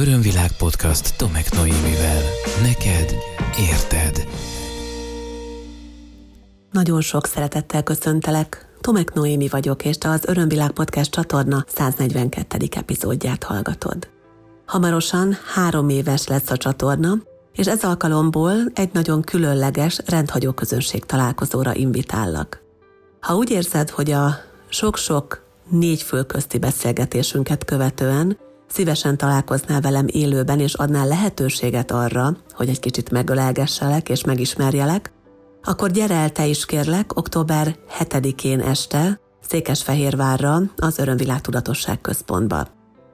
Örömvilág podcast Tomek Noémivel. Neked érted. Nagyon sok szeretettel köszöntelek. Tomek Noémi vagyok, és te az Örömvilág Podcast csatorna 142. epizódját hallgatod. Hamarosan három éves lesz a csatorna, és ez alkalomból egy nagyon különleges, rendhagyó közönség találkozóra invitállak. Ha úgy érzed, hogy a sok-sok négy fölközti beszélgetésünket követően szívesen találkoznál velem élőben, és adnál lehetőséget arra, hogy egy kicsit megölelgesselek és megismerjelek, akkor gyere el te is kérlek október 7-én este Székesfehérvárra az Örömvilág Tudatosság Központba.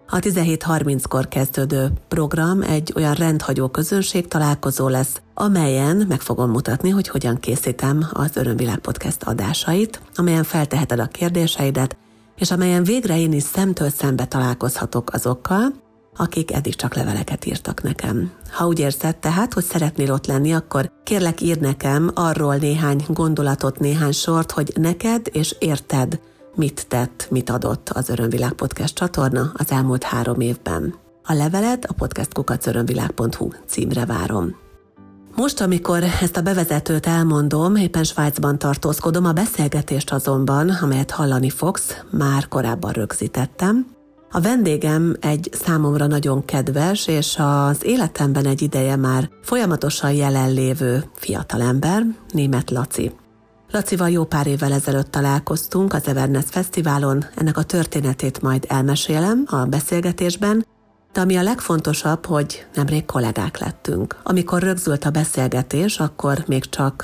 A 17.30-kor kezdődő program egy olyan rendhagyó közönség találkozó lesz, amelyen meg fogom mutatni, hogy hogyan készítem az Örömvilág Podcast adásait, amelyen felteheted a kérdéseidet, és amelyen végre én is szemtől szembe találkozhatok azokkal, akik eddig csak leveleket írtak nekem. Ha úgy érzed tehát, hogy szeretnél ott lenni, akkor kérlek ír nekem arról néhány gondolatot, néhány sort, hogy neked és érted, mit tett, mit adott az Örömvilág Podcast csatorna az elmúlt három évben. A levelet a podcastkukacörömvilág.hu címre várom. Most, amikor ezt a bevezetőt elmondom, éppen Svájcban tartózkodom, a beszélgetést azonban, amelyet hallani fogsz, már korábban rögzítettem. A vendégem egy számomra nagyon kedves, és az életemben egy ideje már folyamatosan jelenlévő fiatalember, német Laci. Lacival jó pár évvel ezelőtt találkoztunk az Everness Fesztiválon, ennek a történetét majd elmesélem a beszélgetésben, de ami a legfontosabb, hogy nemrég kollégák lettünk. Amikor rögzült a beszélgetés, akkor még csak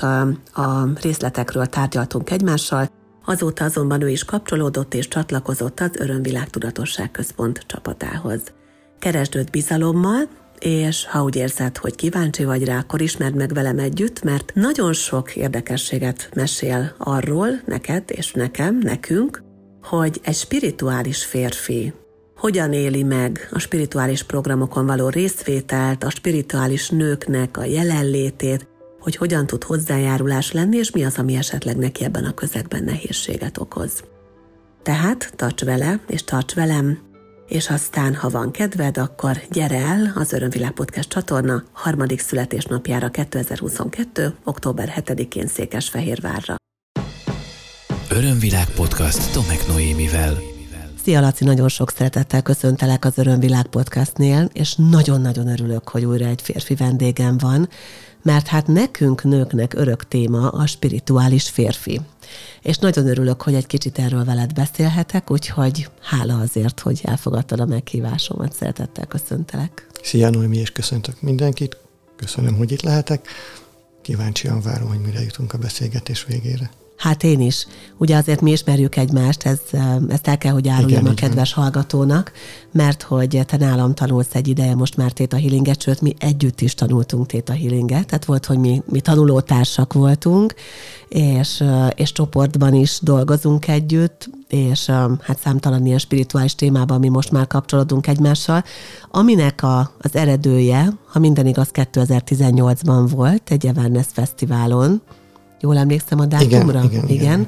a részletekről tárgyaltunk egymással, azóta azonban ő is kapcsolódott és csatlakozott az Örömvilág Tudatosság Központ csapatához. Keresd őt bizalommal, és ha úgy érzed, hogy kíváncsi vagy rá, akkor ismerd meg velem együtt, mert nagyon sok érdekességet mesél arról, neked és nekem, nekünk, hogy egy spirituális férfi hogyan éli meg a spirituális programokon való részvételt, a spirituális nőknek a jelenlétét, hogy hogyan tud hozzájárulás lenni, és mi az, ami esetleg neki ebben a közegben nehézséget okoz. Tehát tarts vele, és tarts velem, és aztán, ha van kedved, akkor gyere el az Örömvilág Podcast csatorna harmadik születésnapjára 2022. október 7-én Székesfehérvárra. Örömvilág Podcast Tomek Noémivel. Szia Laci, nagyon sok szeretettel köszöntelek az Örömvilág podcastnél, és nagyon-nagyon örülök, hogy újra egy férfi vendégem van, mert hát nekünk nőknek örök téma a spirituális férfi. És nagyon örülök, hogy egy kicsit erről veled beszélhetek, úgyhogy hála azért, hogy elfogadtad a meghívásomat, szeretettel köszöntelek. Szia Noémi, és köszöntök mindenkit. Köszönöm, hogy itt lehetek. Kíváncsian várom, hogy mire jutunk a beszélgetés végére. Hát én is. Ugye azért mi ismerjük egymást, ez, ezt el kell, hogy áruljam Igen, a kedves van. hallgatónak, mert hogy te nálam tanulsz egy ideje most már Téta Healinget, sőt mi együtt is tanultunk Téta Healinget, tehát volt, hogy mi, mi tanulótársak voltunk, és, és csoportban is dolgozunk együtt, és hát számtalan ilyen spirituális témában mi most már kapcsolódunk egymással, aminek a, az eredője, ha minden igaz, 2018-ban volt egy Everness Fesztiválon, Jól emlékszem a dátumra? Igen, igen, igen. igen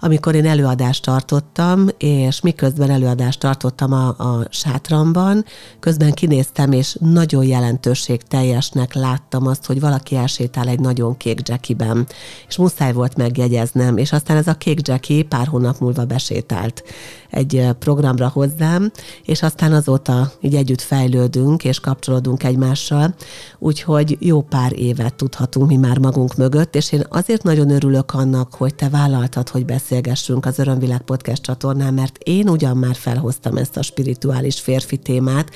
amikor én előadást tartottam, és miközben előadást tartottam a, a sátramban, közben kinéztem, és nagyon jelentőség teljesnek láttam azt, hogy valaki elsétál egy nagyon kék jackiben, és muszáj volt megjegyeznem, és aztán ez a kék jackie pár hónap múlva besétált egy programra hozzám, és aztán azóta így együtt fejlődünk, és kapcsolódunk egymással, úgyhogy jó pár évet tudhatunk mi már magunk mögött, és én azért nagyon örülök annak, hogy te vállaltad, hogy beszélj beszélgessünk az Örömvilág Podcast csatornán, mert én ugyan már felhoztam ezt a spirituális férfi témát,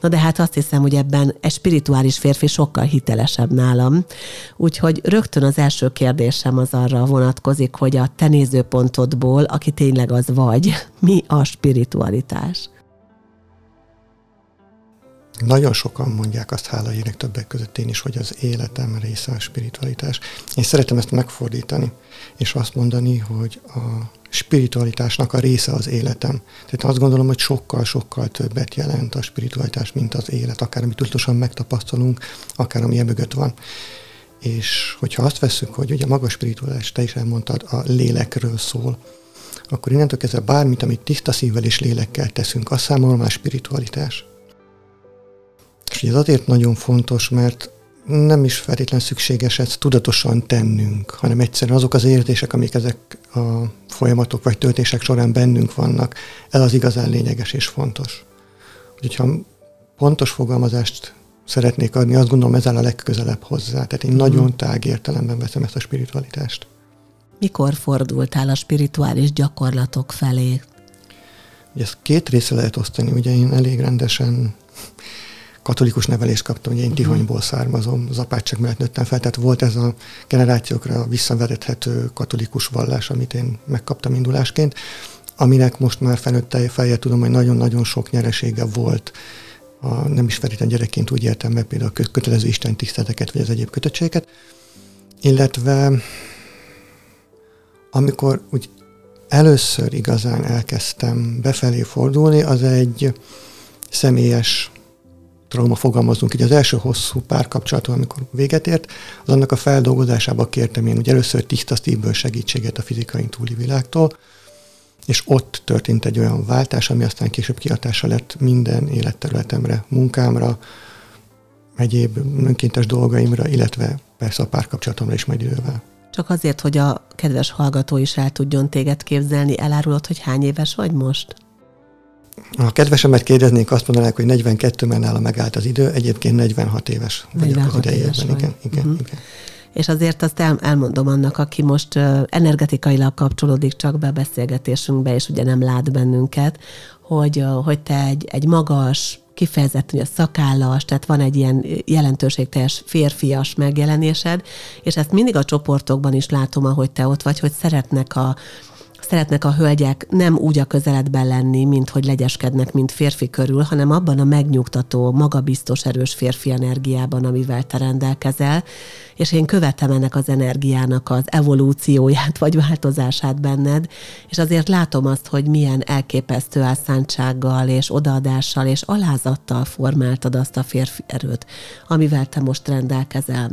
na de hát azt hiszem, hogy ebben egy spirituális férfi sokkal hitelesebb nálam. Úgyhogy rögtön az első kérdésem az arra vonatkozik, hogy a te nézőpontodból, aki tényleg az vagy, mi a spiritualitás? Nagyon sokan mondják azt, hála ének többek között én is, hogy az életem része a spiritualitás. Én szeretem ezt megfordítani, és azt mondani, hogy a spiritualitásnak a része az életem. Tehát azt gondolom, hogy sokkal-sokkal többet jelent a spiritualitás, mint az élet, akár amit tudatosan megtapasztalunk, akár ami mögött van. És hogyha azt veszük, hogy ugye maga spiritualitás, te is elmondtad, a lélekről szól, akkor innentől kezdve bármit, amit tiszta szívvel és lélekkel teszünk, az számomra már spiritualitás. És ez azért nagyon fontos, mert nem is feltétlen szükséges ezt tudatosan tennünk, hanem egyszerűen azok az érzések, amik ezek a folyamatok vagy töltések során bennünk vannak, ez az igazán lényeges és fontos. Úgyhogy ha pontos fogalmazást szeretnék adni, azt gondolom ez áll a legközelebb hozzá. Tehát én mm. nagyon tág értelemben veszem ezt a spiritualitást. Mikor fordultál a spirituális gyakorlatok felé? Ugye ezt két része lehet osztani. Ugye én elég rendesen katolikus nevelést kaptam, ugye én mhm. Tihanyból származom, az apátság mellett nőttem fel, tehát volt ez a generációkra visszavezethető katolikus vallás, amit én megkaptam indulásként, aminek most már felnőtt feljel tudom, hogy nagyon-nagyon sok nyeresége volt. A, nem is feltétlenül gyerekként úgy értem meg például a kötelező Isten tiszteleteket, vagy az egyéb kötöttségeket, illetve amikor úgy először igazán elkezdtem befelé fordulni, az egy személyes trauma fogalmazunk így az első hosszú párkapcsolatom, amikor véget ért, az annak a feldolgozásába kértem én ugye először tiszta szívből segítséget a fizikai túli világtól, és ott történt egy olyan váltás, ami aztán később kiatása lett minden életterületemre, munkámra, egyéb önkéntes dolgaimra, illetve persze a párkapcsolatomra is majd idővel. Csak azért, hogy a kedves hallgató is el tudjon téged képzelni, elárulod, hogy hány éves vagy most? Ha kedvesemet kérdeznék, azt mondanák, hogy 42-ben nála megállt az idő, egyébként 46 éves 46 vagyok az éves Vagy. Igen, igen, uh-huh. igen. És azért azt el, elmondom annak, aki most energetikailag kapcsolódik csak be a beszélgetésünkbe, és ugye nem lát bennünket, hogy, hogy te egy, egy magas, kifejezetten a szakállas, tehát van egy ilyen jelentőségteljes férfias megjelenésed, és ezt mindig a csoportokban is látom, ahogy te ott vagy, hogy szeretnek a, szeretnek a hölgyek nem úgy a közeledben lenni, mint hogy legyeskednek, mint férfi körül, hanem abban a megnyugtató, magabiztos, erős férfi energiában, amivel te rendelkezel, és én követem ennek az energiának az evolúcióját vagy változását benned, és azért látom azt, hogy milyen elképesztő elszántsággal és odaadással és alázattal formáltad azt a férfi erőt, amivel te most rendelkezel.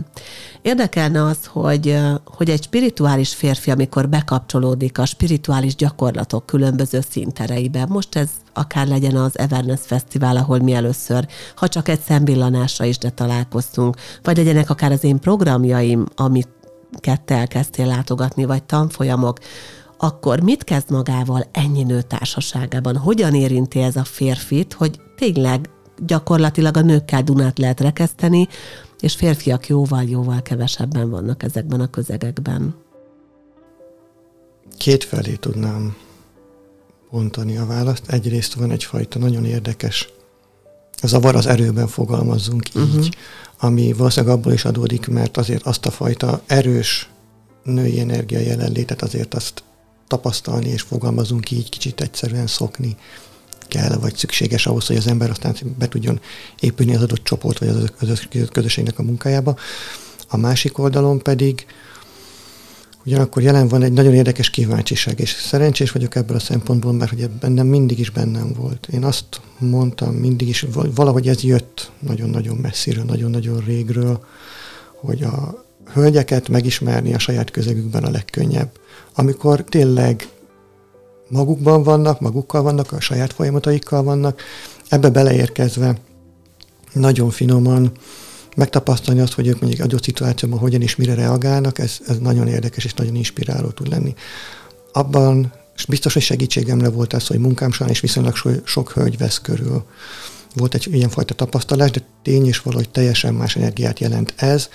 Érdekelne az, hogy, hogy egy spirituális férfi, amikor bekapcsolódik a spirituális gyakorlatok különböző szintereibe, most ez akár legyen az Everness Fesztivál, ahol mi először, ha csak egy szemvillanásra is, de találkoztunk, vagy legyenek akár az én programjaim, amit te elkezdtél látogatni, vagy tanfolyamok, akkor mit kezd magával ennyi nő társaságában? Hogyan érinti ez a férfit, hogy tényleg gyakorlatilag a nőkkel Dunát lehet rekeszteni, és férfiak jóval-jóval kevesebben vannak ezekben a közegekben? Két felé tudnám bontani a választ. Egyrészt van egyfajta nagyon érdekes zavar az erőben fogalmazzunk így, uh-huh. ami valószínűleg abból is adódik, mert azért azt a fajta erős női energia jelenlétet azért azt tapasztalni és fogalmazunk így kicsit egyszerűen szokni kell, vagy szükséges ahhoz, hogy az ember aztán be tudjon épülni az adott csoport, vagy az közösségnek a munkájába. A másik oldalon pedig Ugyanakkor jelen van egy nagyon érdekes kíváncsiság, és szerencsés vagyok ebből a szempontból, mert hogy bennem mindig is bennem volt. Én azt mondtam mindig is, valahogy ez jött nagyon-nagyon messziről, nagyon-nagyon régről, hogy a hölgyeket megismerni a saját közegükben a legkönnyebb. Amikor tényleg magukban vannak, magukkal vannak, a saját folyamataikkal vannak, ebbe beleérkezve nagyon finoman, megtapasztalni azt, hogy ők mondjuk adott szituációban hogyan és mire reagálnak, ez, ez nagyon érdekes és nagyon inspiráló tud lenni. Abban és biztos, hogy segítségemre volt ez, hogy munkám során is viszonylag so, sok hölgy vesz körül. Volt egy ilyenfajta tapasztalás, de tény is valahogy teljesen más energiát jelent ez,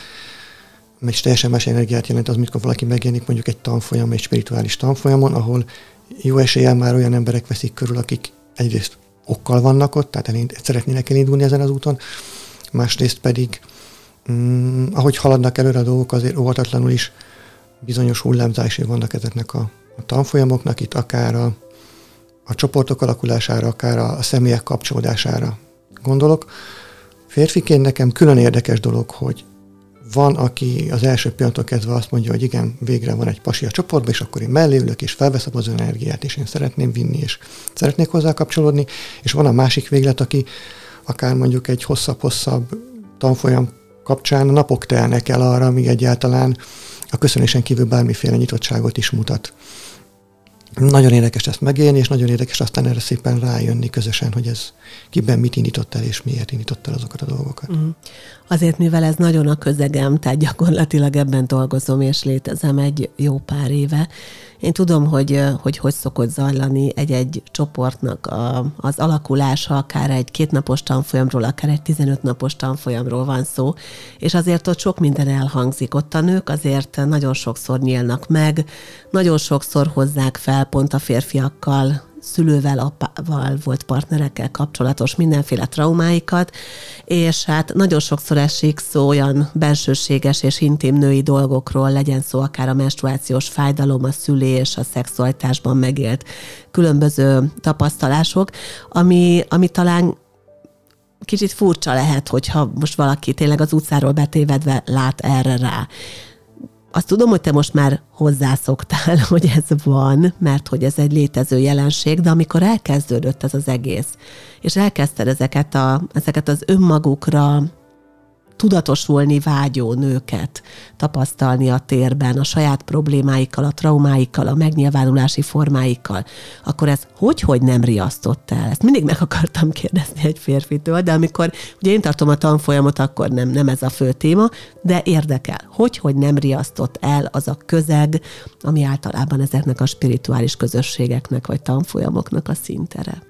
és teljesen más energiát jelent az, mikor valaki megjelenik mondjuk egy tanfolyam, egy spirituális tanfolyamon, ahol jó eséllyel már olyan emberek veszik körül, akik egyrészt okkal vannak ott, tehát elind, szeretnének elindulni ezen az úton, másrészt pedig, mm, ahogy haladnak előre a dolgok, azért óvatatlanul is bizonyos hullámzásai vannak ezeknek a, a tanfolyamoknak, itt akár a, a csoportok alakulására, akár a, a személyek kapcsolódására gondolok. Férfiként nekem külön érdekes dolog, hogy van, aki az első pillanattól kezdve azt mondja, hogy igen, végre van egy pasi a csoportban, és akkor én mellé ülök, és felveszem az energiát, és én szeretném vinni, és szeretnék hozzá kapcsolódni, és van a másik véglet, aki akár mondjuk egy hosszabb-hosszabb tanfolyam kapcsán napok telnek el arra, míg egyáltalán a köszönésen kívül bármiféle nyitottságot is mutat. nagyon érdekes ezt megélni, és nagyon érdekes aztán erre szépen rájönni közösen, hogy ez kiben mit indított el, és miért indított el azokat a dolgokat. Mm. Azért, mivel ez nagyon a közegem, tehát gyakorlatilag ebben dolgozom és létezem egy jó pár éve, én tudom, hogy hogy, hogy szokott zajlani egy-egy csoportnak a, az alakulása, akár egy kétnapos tanfolyamról, akár egy 15 napos tanfolyamról van szó, és azért ott sok minden elhangzik. Ott a nők azért nagyon sokszor nyílnak meg, nagyon sokszor hozzák fel pont a férfiakkal szülővel, apával volt partnerekkel kapcsolatos mindenféle traumáikat, és hát nagyon sokszor esik szó olyan bensőséges és intim női dolgokról, legyen szó akár a menstruációs fájdalom, a szülés, a szexualitásban megélt különböző tapasztalások, ami, ami talán kicsit furcsa lehet, hogyha most valaki tényleg az utcáról betévedve lát erre rá azt tudom, hogy te most már hozzászoktál, hogy ez van, mert hogy ez egy létező jelenség, de amikor elkezdődött ez az egész, és elkezdted ezeket, a, ezeket az önmagukra tudatosulni vágyó nőket tapasztalni a térben, a saját problémáikkal, a traumáikkal, a megnyilvánulási formáikkal, akkor ez hogy-hogy nem riasztott el? Ezt mindig meg akartam kérdezni egy férfitől, de amikor ugye én tartom a tanfolyamot, akkor nem, nem ez a fő téma, de érdekel, hogy-hogy nem riasztott el az a közeg, ami általában ezeknek a spirituális közösségeknek vagy tanfolyamoknak a szintere.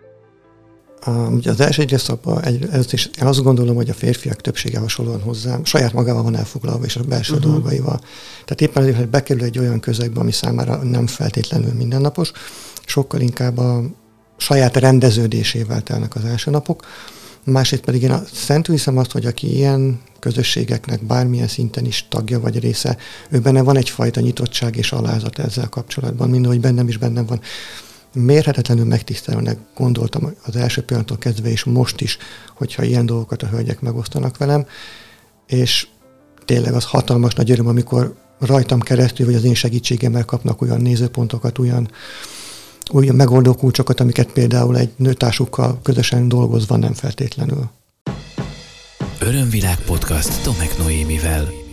Ugye az első időszakban egy, ez is, azt gondolom, hogy a férfiak többsége hasonlóan hozzám, saját magával van elfoglalva, és a belső uh-huh. dolgaival. Tehát éppen azért, hogy bekerül egy olyan közegbe, ami számára nem feltétlenül mindennapos, sokkal inkább a saját rendeződésével telnek az első napok. Másrészt pedig én szentül hiszem azt, hogy aki ilyen közösségeknek bármilyen szinten is tagja vagy része, ő benne van egyfajta nyitottság és alázat ezzel kapcsolatban, mind hogy bennem is bennem van mérhetetlenül megtisztelőnek gondoltam az első pillanattól kezdve, és most is, hogyha ilyen dolgokat a hölgyek megosztanak velem, és tényleg az hatalmas nagy öröm, amikor rajtam keresztül, vagy az én segítségemmel kapnak olyan nézőpontokat, olyan, olyan megoldó kulcsokat, amiket például egy nőtársukkal közösen dolgozva nem feltétlenül. Örömvilág podcast Tomek Noémivel.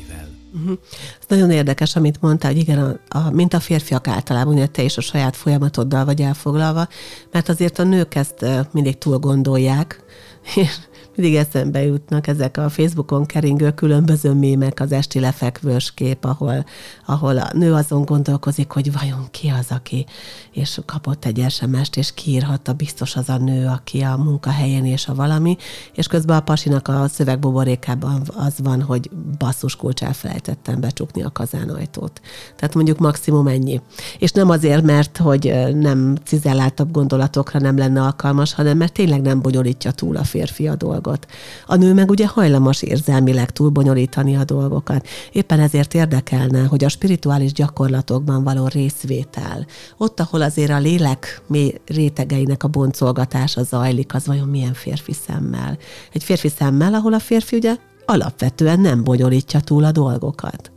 Uh-huh. Ez nagyon érdekes, amit mondtál, hogy igen, a, a, mint a férfiak általában, ugye te is a saját folyamatoddal vagy elfoglalva, mert azért a nők ezt mindig túl gondolják, és mindig eszembe jutnak ezek a Facebookon keringő különböző mémek, az esti lefekvős kép, ahol, ahol a nő azon gondolkozik, hogy vajon ki az, aki, és kapott egy SMS-t, és kiírhatta biztos az a nő, aki a munkahelyén és a valami, és közben a pasinak a szövegbuborékában az van, hogy basszus kulcs elfelejtettem becsukni a kazánajtót. Tehát mondjuk maximum ennyi. És nem azért, mert hogy nem cizelláltabb gondolatokra nem lenne alkalmas, hanem mert tényleg nem bonyolítja túl a férfi a dolgot dolgot. A nő meg ugye hajlamos érzelmileg túlbonyolítani a dolgokat. Éppen ezért érdekelne, hogy a spirituális gyakorlatokban való részvétel, ott, ahol azért a lélek mély rétegeinek a boncolgatása zajlik, az vajon milyen férfi szemmel? Egy férfi szemmel, ahol a férfi ugye alapvetően nem bonyolítja túl a dolgokat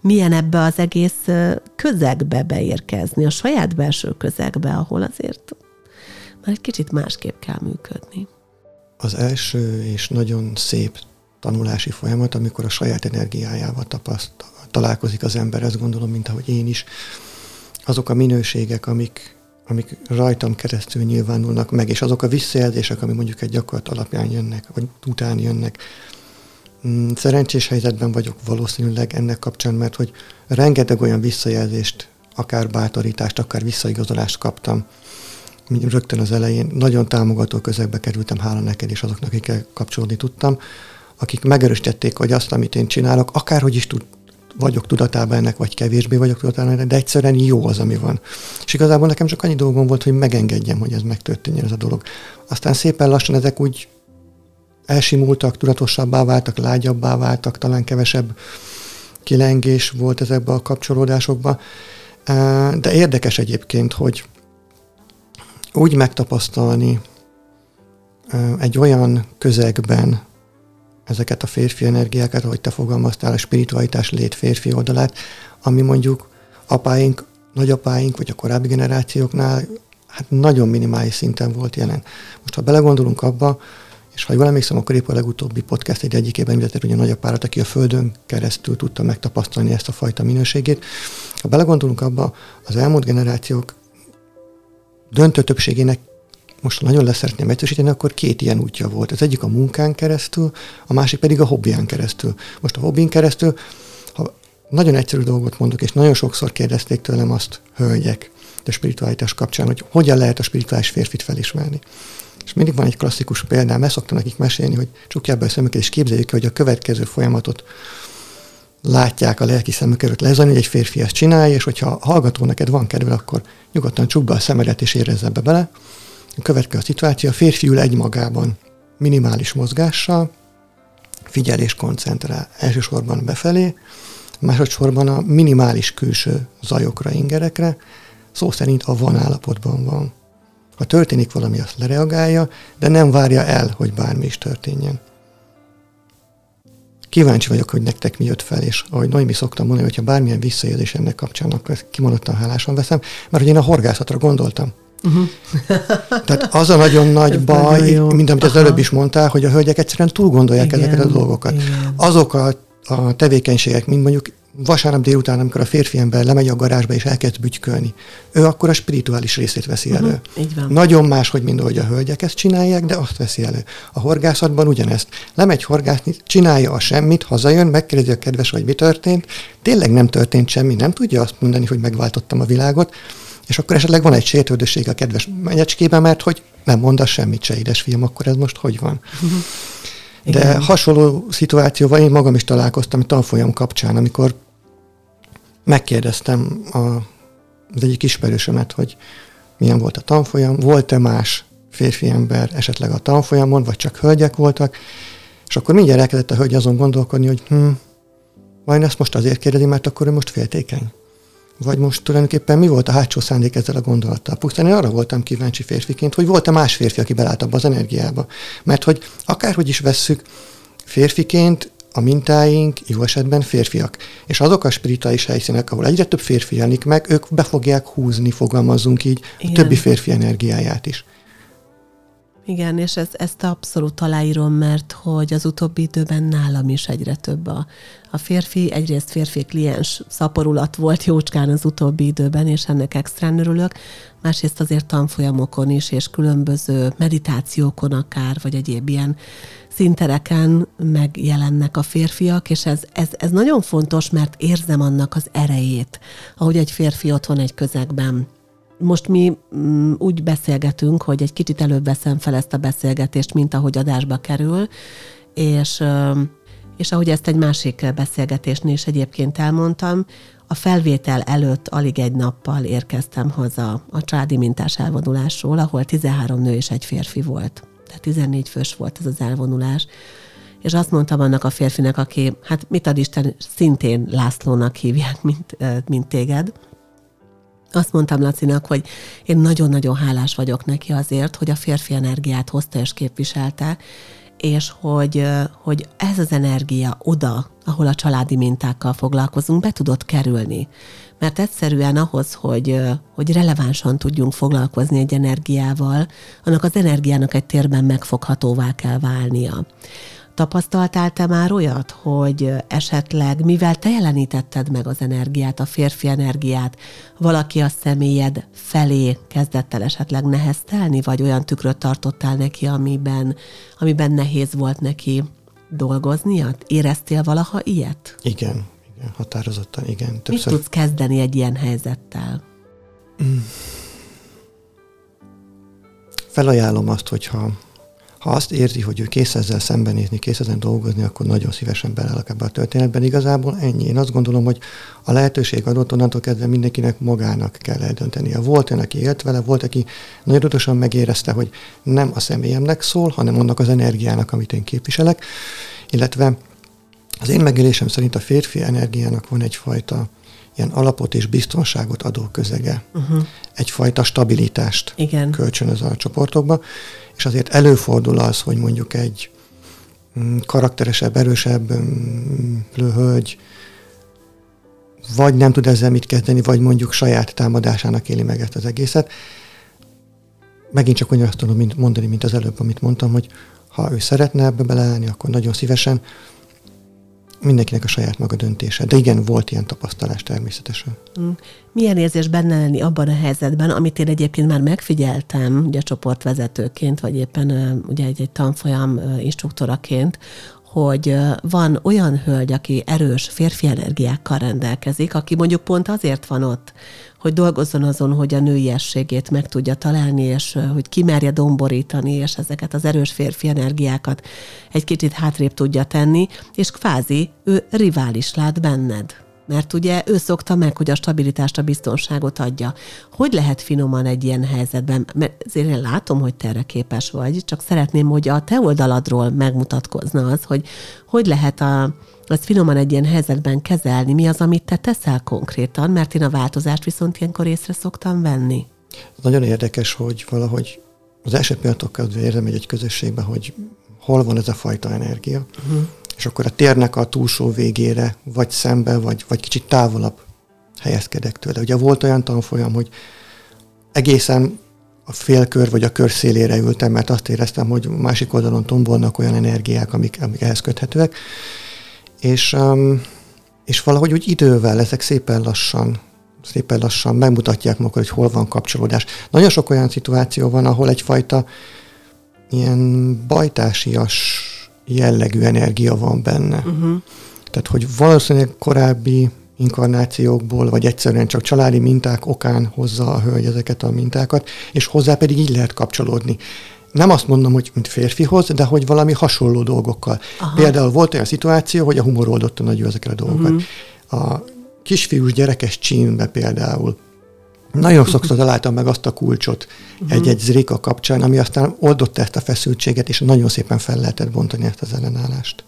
milyen ebbe az egész közegbe beérkezni, a saját belső közegbe, ahol azért már egy kicsit másképp kell működni az első és nagyon szép tanulási folyamat, amikor a saját energiájával tapaszt, találkozik az ember, ezt gondolom, mint ahogy én is. Azok a minőségek, amik, amik rajtam keresztül nyilvánulnak meg, és azok a visszajelzések, ami mondjuk egy gyakorlat alapján jönnek, vagy után jönnek. Mm, szerencsés helyzetben vagyok valószínűleg ennek kapcsán, mert hogy rengeteg olyan visszajelzést, akár bátorítást, akár visszaigazolást kaptam, rögtön az elején nagyon támogató közegbe kerültem, hála neked és azoknak, akikkel kapcsolódni tudtam, akik megerősítették, hogy azt, amit én csinálok, akárhogy is tud, vagyok tudatában ennek, vagy kevésbé vagyok tudatában ennek, de egyszerűen jó az, ami van. És igazából nekem csak annyi dolgom volt, hogy megengedjem, hogy ez megtörténjen ez a dolog. Aztán szépen lassan ezek úgy elsimultak, tudatosabbá váltak, lágyabbá váltak, talán kevesebb kilengés volt ezekben a kapcsolódásokban. De érdekes egyébként, hogy úgy megtapasztalni egy olyan közegben ezeket a férfi energiákat, ahogy te fogalmaztál, a spiritualitás lét férfi oldalát, ami mondjuk apáink, nagyapáink, vagy a korábbi generációknál hát nagyon minimális szinten volt jelen. Most ha belegondolunk abba, és ha jól emlékszem, akkor épp a legutóbbi podcast egy egyikében említett ugye nagyapárat, aki a Földön keresztül tudta megtapasztalni ezt a fajta minőségét. Ha belegondolunk abba, az elmúlt generációk döntő többségének most nagyon leszeretném egyszerűsíteni, akkor két ilyen útja volt. Az egyik a munkán keresztül, a másik pedig a hobbián keresztül. Most a hobbin keresztül, ha nagyon egyszerű dolgot mondok, és nagyon sokszor kérdezték tőlem azt hölgyek, a spiritualitás kapcsán, hogy hogyan lehet a spirituális férfit felismerni. És mindig van egy klasszikus példám, ezt szoktam nekik mesélni, hogy csukják be a szemüket, és képzeljük hogy a következő folyamatot látják a lelki szemük előtt lezajlani, hogy egy férfi ezt csinálja, és hogyha hallgató neked van kedve, akkor nyugodtan csukd be a szemedet és érezze be bele. A következő szituáció, a férfi ül egymagában, minimális mozgással, figyel és koncentrál. Elsősorban befelé, másodszorban a minimális külső zajokra, ingerekre, szó szerint a van állapotban van. Ha történik valami, azt lereagálja, de nem várja el, hogy bármi is történjen. Kíváncsi vagyok, hogy nektek mi jött fel, és ahogy Noémi szoktam mondani, hogyha bármilyen visszajelzés ennek kapcsán, akkor kimondottan hálásan veszem, mert hogy én a horgászatra gondoltam. Uh-huh. Tehát az a nagyon nagy Ez baj, nagyon mint amit az előbb is mondtál, hogy a hölgyek egyszerűen túl gondolják igen, ezeket a dolgokat. Igen. Azok a, a tevékenységek, mint mondjuk vasárnap délután, amikor a férfi ember lemegy a garázsba és elkezd bütykölni, ő akkor a spirituális részét veszi elő. Uh-huh, így van. Nagyon máshogy, mint ahogy a hölgyek ezt csinálják, de azt veszi elő. A horgászatban ugyanezt. Lemegy horgászni, csinálja a semmit, hazajön, megkérdezi a kedves, hogy mi történt. Tényleg nem történt semmi, nem tudja azt mondani, hogy megváltottam a világot, és akkor esetleg van egy sértődösség a kedves menyecskében, mert hogy nem mondasz semmit se, fiam, akkor ez most hogy van? Uh-huh. De Igen. hasonló szituációval én magam is találkoztam tanfolyam kapcsán, amikor megkérdeztem a, az egyik ismerősömet, hogy milyen volt a tanfolyam, volt-e más férfi ember esetleg a tanfolyamon, vagy csak hölgyek voltak, és akkor mindjárt elkezdett a hölgy azon gondolkodni, hogy hm, vajon ezt most azért kérdezi, mert akkor ő most féltékeny? Vagy most tulajdonképpen mi volt a hátsó szándék ezzel a gondolattal? Pusztán én arra voltam kíváncsi férfiként, hogy volt-e más férfi, aki belállt abba az energiába. Mert hogy akárhogy is vesszük, férfiként a mintáink jó esetben férfiak. És azok a spirituális helyszínek, ahol egyre több férfi jelenik meg, ők be fogják húzni, fogalmazzunk így, Igen. a többi férfi energiáját is. Igen, és ez, ezt abszolút aláírom, mert hogy az utóbbi időben nálam is egyre több a, a férfi, egyrészt férfi kliens szaporulat volt jócskán az utóbbi időben, és ennek extrán örülök, másrészt azért tanfolyamokon is, és különböző meditációkon akár, vagy egyéb ilyen szintereken megjelennek a férfiak, és ez, ez, ez nagyon fontos, mert érzem annak az erejét, ahogy egy férfi otthon egy közegben most mi mm, úgy beszélgetünk, hogy egy kicsit előbb veszem fel ezt a beszélgetést, mint ahogy adásba kerül, és, és ahogy ezt egy másik beszélgetésnél is egyébként elmondtam, a felvétel előtt alig egy nappal érkeztem haza a családi mintás elvonulásról, ahol 13 nő és egy férfi volt. Tehát 14 fős volt ez az elvonulás. És azt mondtam annak a férfinek, aki, hát mit ad Isten, szintén Lászlónak hívják, mint, mint téged, azt mondtam Lacinak, hogy én nagyon-nagyon hálás vagyok neki azért, hogy a férfi energiát hozta és képviselte, és hogy, hogy ez az energia oda, ahol a családi mintákkal foglalkozunk, be tudott kerülni. Mert egyszerűen ahhoz, hogy, hogy relevánsan tudjunk foglalkozni egy energiával, annak az energiának egy térben megfoghatóvá kell válnia. Tapasztaltál te már olyat, hogy esetleg, mivel te jelenítetted meg az energiát, a férfi energiát, valaki a személyed felé kezdett el esetleg neheztelni, vagy olyan tükröt tartottál neki, amiben, amiben nehéz volt neki dolgoznia? Éreztél valaha ilyet? Igen, igen határozottan, igen. Többször... Mit tudsz kezdeni egy ilyen helyzettel? Mm. Felajánlom azt, hogyha ha azt érzi, hogy ő kész ezzel szembenézni, kész ezen dolgozni, akkor nagyon szívesen beleállok ebbe a történetben. Igazából ennyi. Én azt gondolom, hogy a lehetőség adott, onnantól kezdve mindenkinek magának kell eldöntenie. Volt olyan, aki élt vele, volt, aki nagyon tudatosan megérezte, hogy nem a személyemnek szól, hanem annak az energiának, amit én képviselek, illetve az én megélésem szerint a férfi energiának van egyfajta ilyen alapot és biztonságot adó közege. Uh-huh. Egyfajta stabilitást Igen. kölcsönöz a csoportokba, és azért előfordul az, hogy mondjuk egy mm, karakteresebb, erősebb mm, hölgy vagy nem tud ezzel mit kezdeni, vagy mondjuk saját támadásának éli meg ezt az egészet. Megint csak azt tudom mondani, mint az előbb, amit mondtam, hogy ha ő szeretne ebbe beleállni, akkor nagyon szívesen. Mindenkinek a saját maga döntése. De igen, volt ilyen tapasztalás természetesen. Mm. Milyen érzés benne lenni abban a helyzetben, amit én egyébként már megfigyeltem, ugye csoportvezetőként, vagy éppen ugye egy, egy tanfolyam instruktoraként, hogy van olyan hölgy, aki erős férfi energiákkal rendelkezik, aki mondjuk pont azért van ott, hogy dolgozzon azon, hogy a nőiességét meg tudja találni, és hogy kimerje domborítani, és ezeket az erős férfi energiákat egy kicsit hátrébb tudja tenni, és kvázi ő rivális lát benned mert ugye ő szokta meg, hogy a stabilitást, a biztonságot adja. Hogy lehet finoman egy ilyen helyzetben? Mert azért én látom, hogy te erre képes vagy, csak szeretném, hogy a te oldaladról megmutatkozna az, hogy hogy lehet a, azt finoman egy ilyen helyzetben kezelni, mi az, amit te teszel konkrétan, mert én a változást viszont ilyenkor észre szoktam venni. Nagyon érdekes, hogy valahogy az első pillanatok kezdve érzem egy, egy közösségben, hogy hol van ez a fajta energia. Uh-huh és akkor a térnek a túlsó végére, vagy szembe, vagy, vagy kicsit távolabb helyezkedek tőle. Ugye volt olyan tanfolyam, hogy egészen a félkör vagy a kör szélére ültem, mert azt éreztem, hogy másik oldalon tombolnak olyan energiák, amik, amik ehhez köthetőek. És, um, és valahogy úgy idővel ezek szépen lassan, szépen lassan megmutatják magukat, hogy hol van kapcsolódás. Nagyon sok olyan szituáció van, ahol egyfajta ilyen bajtásias jellegű energia van benne. Uh-huh. Tehát, hogy valószínűleg korábbi inkarnációkból, vagy egyszerűen csak családi minták okán hozza a hölgy ezeket a mintákat, és hozzá pedig így lehet kapcsolódni. Nem azt mondom, hogy mint férfihoz, de hogy valami hasonló dolgokkal. Aha. Például volt olyan szituáció, hogy a humor oldotta nagyon ezekre a dolgokat. Uh-huh. A kisfiús gyerekes csímbe például nagyon sokszor találtam meg azt a kulcsot uh-huh. egy-egy zrika kapcsán, ami aztán oldotta ezt a feszültséget, és nagyon szépen fel lehetett bontani ezt az ellenállást.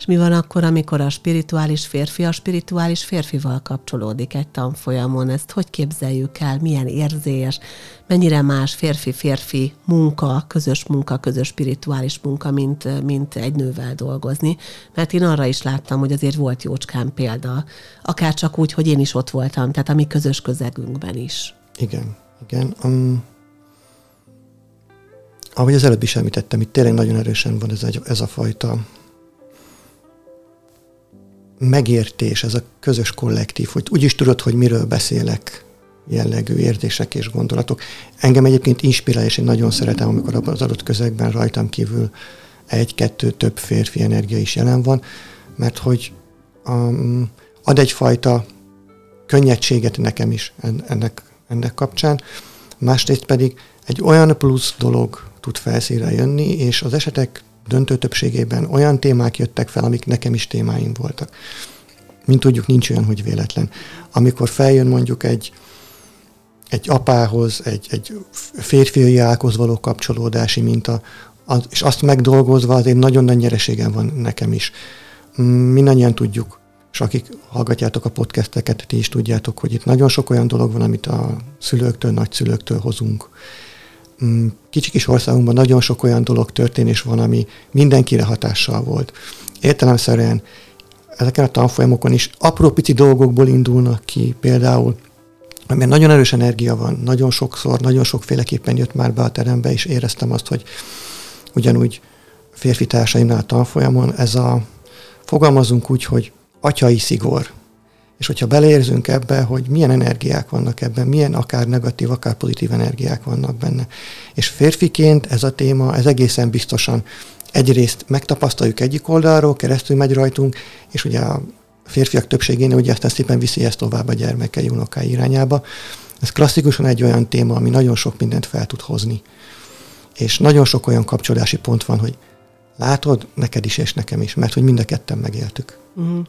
És mi van akkor, amikor a spirituális férfi a spirituális férfival kapcsolódik egy tanfolyamon? Ezt hogy képzeljük el? Milyen érzés? Mennyire más férfi-férfi munka, közös munka, közös spirituális munka, mint, mint egy nővel dolgozni? Mert én arra is láttam, hogy azért volt jócskán példa, akár csak úgy, hogy én is ott voltam, tehát a mi közös közegünkben is. Igen, igen. Um, ahogy az előbb is említettem, itt tényleg nagyon erősen van ez, egy, ez a fajta megértés, ez a közös kollektív, hogy úgy is tudod, hogy miről beszélek, jellegű érzések és gondolatok. Engem egyébként inspirál, és én nagyon szeretem, amikor abban az adott közegben rajtam kívül egy-kettő több férfi energia is jelen van, mert hogy um, ad egyfajta könnyedséget nekem is ennek, ennek kapcsán, másrészt pedig egy olyan plusz dolog tud felszínre jönni, és az esetek döntő többségében olyan témák jöttek fel, amik nekem is témáim voltak. Mint tudjuk, nincs olyan, hogy véletlen. Amikor feljön mondjuk egy, egy apához, egy, egy férfiai ághoz való kapcsolódási minta, az, és azt megdolgozva azért nagyon nagy nyereségem van nekem is. Mindannyian tudjuk, és akik hallgatjátok a podcasteket, ti is tudjátok, hogy itt nagyon sok olyan dolog van, amit a szülőktől, nagyszülőktől hozunk. Mm, kicsi kis országunkban nagyon sok olyan dolog történés van, ami mindenkire hatással volt. Értelemszerűen ezeken a tanfolyamokon is apró pici dolgokból indulnak ki, például mert nagyon erős energia van, nagyon sokszor, nagyon sokféleképpen jött már be a terembe, és éreztem azt, hogy ugyanúgy férfi társaimnál a tanfolyamon ez a, fogalmazunk úgy, hogy atyai szigor. És hogyha beleérzünk ebbe, hogy milyen energiák vannak ebben, milyen akár negatív, akár pozitív energiák vannak benne. És férfiként ez a téma, ez egészen biztosan egyrészt megtapasztaljuk egyik oldalról, keresztül megy rajtunk, és ugye a férfiak többségénél ugye aztán szépen viszi ezt tovább a gyermekei, unokái irányába. Ez klasszikusan egy olyan téma, ami nagyon sok mindent fel tud hozni. És nagyon sok olyan kapcsolási pont van, hogy látod, neked is és nekem is, mert hogy mind a ketten megéltük. Uh-huh.